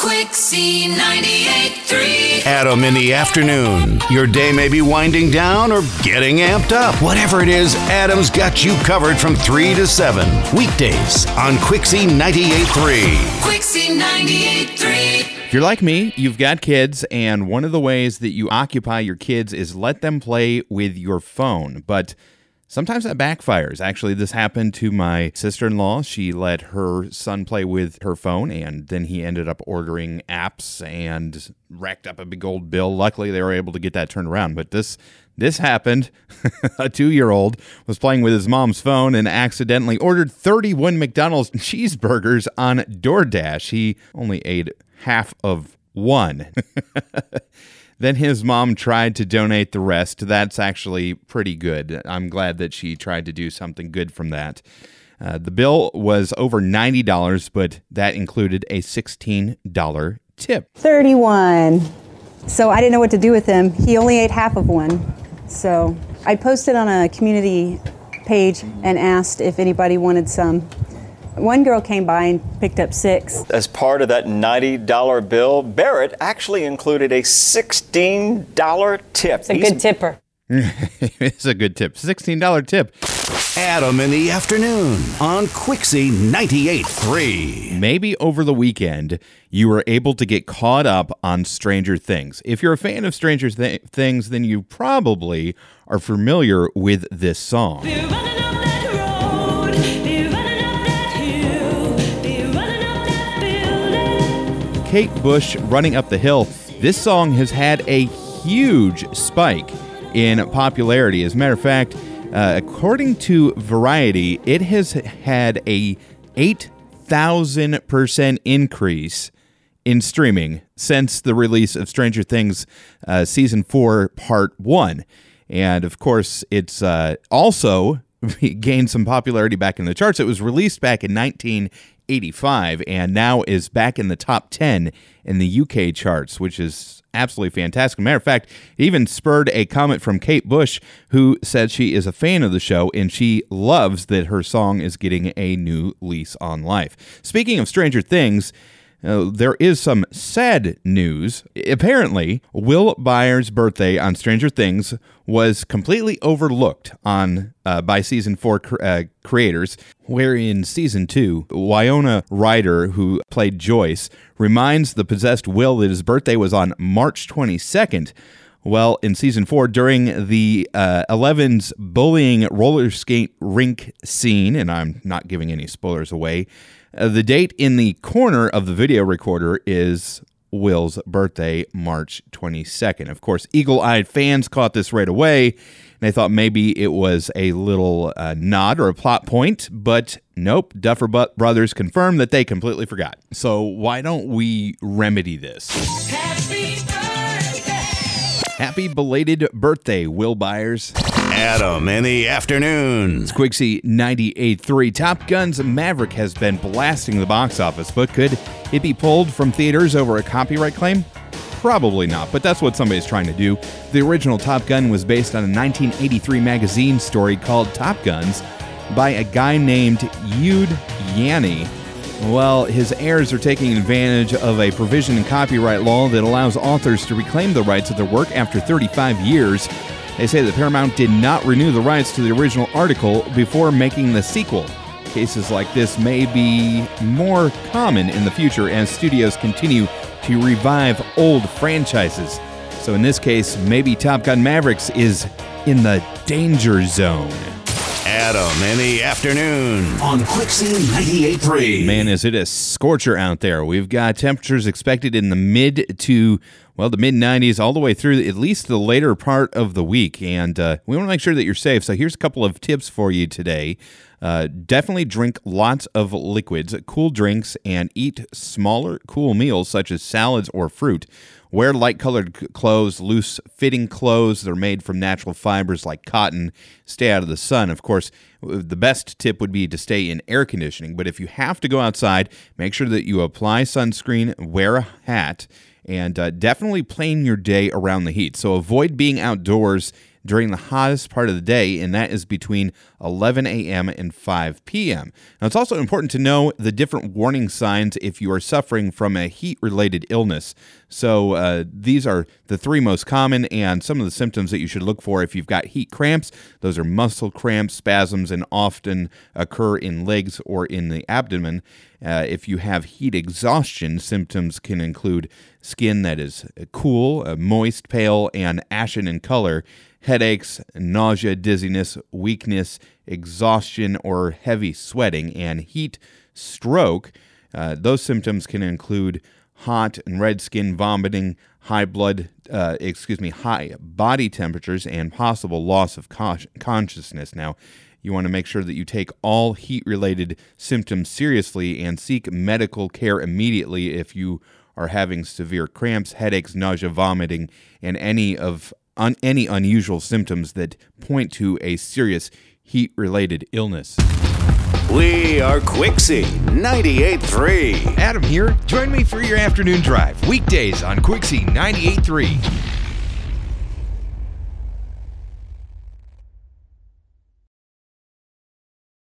Quixie 98.3. Adam in the afternoon. Your day may be winding down or getting amped up. Whatever it is, Adam's got you covered from 3 to 7. Weekdays on Quixie 98.3. Quixie 98.3. If you're like me, you've got kids, and one of the ways that you occupy your kids is let them play with your phone. But sometimes that backfires. Actually, this happened to my sister in law. She let her son play with her phone, and then he ended up ordering apps and racked up a big old bill. Luckily, they were able to get that turned around. But this this happened. a two year old was playing with his mom's phone and accidentally ordered 31 McDonald's cheeseburgers on DoorDash. He only ate half of one. then his mom tried to donate the rest. That's actually pretty good. I'm glad that she tried to do something good from that. Uh, the bill was over $90, but that included a $16 tip. 31. So I didn't know what to do with him. He only ate half of one. So I posted on a community page and asked if anybody wanted some. One girl came by and picked up six. As part of that $90 bill, Barrett actually included a $16 tip. It's a good tipper. it's a good tip. $16 tip. Adam in the afternoon on Quixie 98.3. Maybe over the weekend you were able to get caught up on Stranger Things. If you're a fan of Stranger Th- Things, then you probably are familiar with this song. Be Kate Bush running up the hill. This song has had a huge spike in popularity. As a matter of fact, uh, according to Variety, it has had a 8,000% increase in streaming since the release of Stranger Things uh, season 4 part 1. And of course, it's uh, also gained some popularity back in the charts. It was released back in 1985 and now is back in the top 10 in the UK charts, which is absolutely fantastic. Matter of fact, it even spurred a comment from Kate Bush, who said she is a fan of the show and she loves that her song is getting a new lease on life. Speaking of Stranger Things, uh, there is some sad news. Apparently, Will Byers' birthday on Stranger Things was completely overlooked on uh, by season four cr- uh, creators. Where in season two, Winona Ryder, who played Joyce, reminds the possessed Will that his birthday was on March 22nd. Well, in season four, during the uh, Eleven's bullying roller skate rink scene, and I'm not giving any spoilers away, uh, the date in the corner of the video recorder is Will's birthday, March 22nd. Of course, eagle eyed fans caught this right away, and they thought maybe it was a little uh, nod or a plot point, but nope. Duffer Brothers confirmed that they completely forgot. So, why don't we remedy this? Happy birthday. Happy belated birthday, Will Byers. Adam in the afternoon. Quixie 98.3. Top Gun's Maverick has been blasting the box office, but could it be pulled from theaters over a copyright claim? Probably not, but that's what somebody's trying to do. The original Top Gun was based on a 1983 magazine story called Top Guns by a guy named Ehud Yonay. Well, his heirs are taking advantage of a provision in copyright law that allows authors to reclaim the rights of their work after 35 years. They say that Paramount did not renew the rights to the original article before making the sequel. Cases like this may be more common in the future as studios continue to revive old franchises. So, in this case, maybe Top Gun Mavericks is in the danger zone. Adam in the afternoon on Quixie 98.3. Man, is it a scorcher out there? We've got temperatures expected in the mid to well, the mid 90s all the way through at least the later part of the week. And uh, we want to make sure that you're safe. So here's a couple of tips for you today. Uh, definitely drink lots of liquids, cool drinks, and eat smaller, cool meals such as salads or fruit. Wear light colored clothes, loose fitting clothes. They're made from natural fibers like cotton. Stay out of the sun. Of course, the best tip would be to stay in air conditioning. But if you have to go outside, make sure that you apply sunscreen, wear a hat, and uh, definitely plan your day around the heat. So avoid being outdoors during the hottest part of the day, and that is between 11 a.m. and 5 p.m. Now, it's also important to know the different warning signs if you are suffering from a heat related illness. So, uh, these are the three most common and some of the symptoms that you should look for if you've got heat cramps. Those are muscle cramps, spasms, and often occur in legs or in the abdomen. Uh, if you have heat exhaustion, symptoms can include skin that is cool, uh, moist, pale, and ashen in color, headaches, nausea, dizziness, weakness, exhaustion, or heavy sweating, and heat stroke. Uh, those symptoms can include hot and red skin, vomiting, high blood, uh, excuse me, high body temperatures, and possible loss of con- consciousness. Now, you want to make sure that you take all heat related symptoms seriously and seek medical care immediately if you are having severe cramps, headaches, nausea, vomiting, and any of un- any unusual symptoms that point to a serious heat related illness. We are Quixie 98.3. Adam here. Join me for your afternoon drive, weekdays on Quixie 98.3.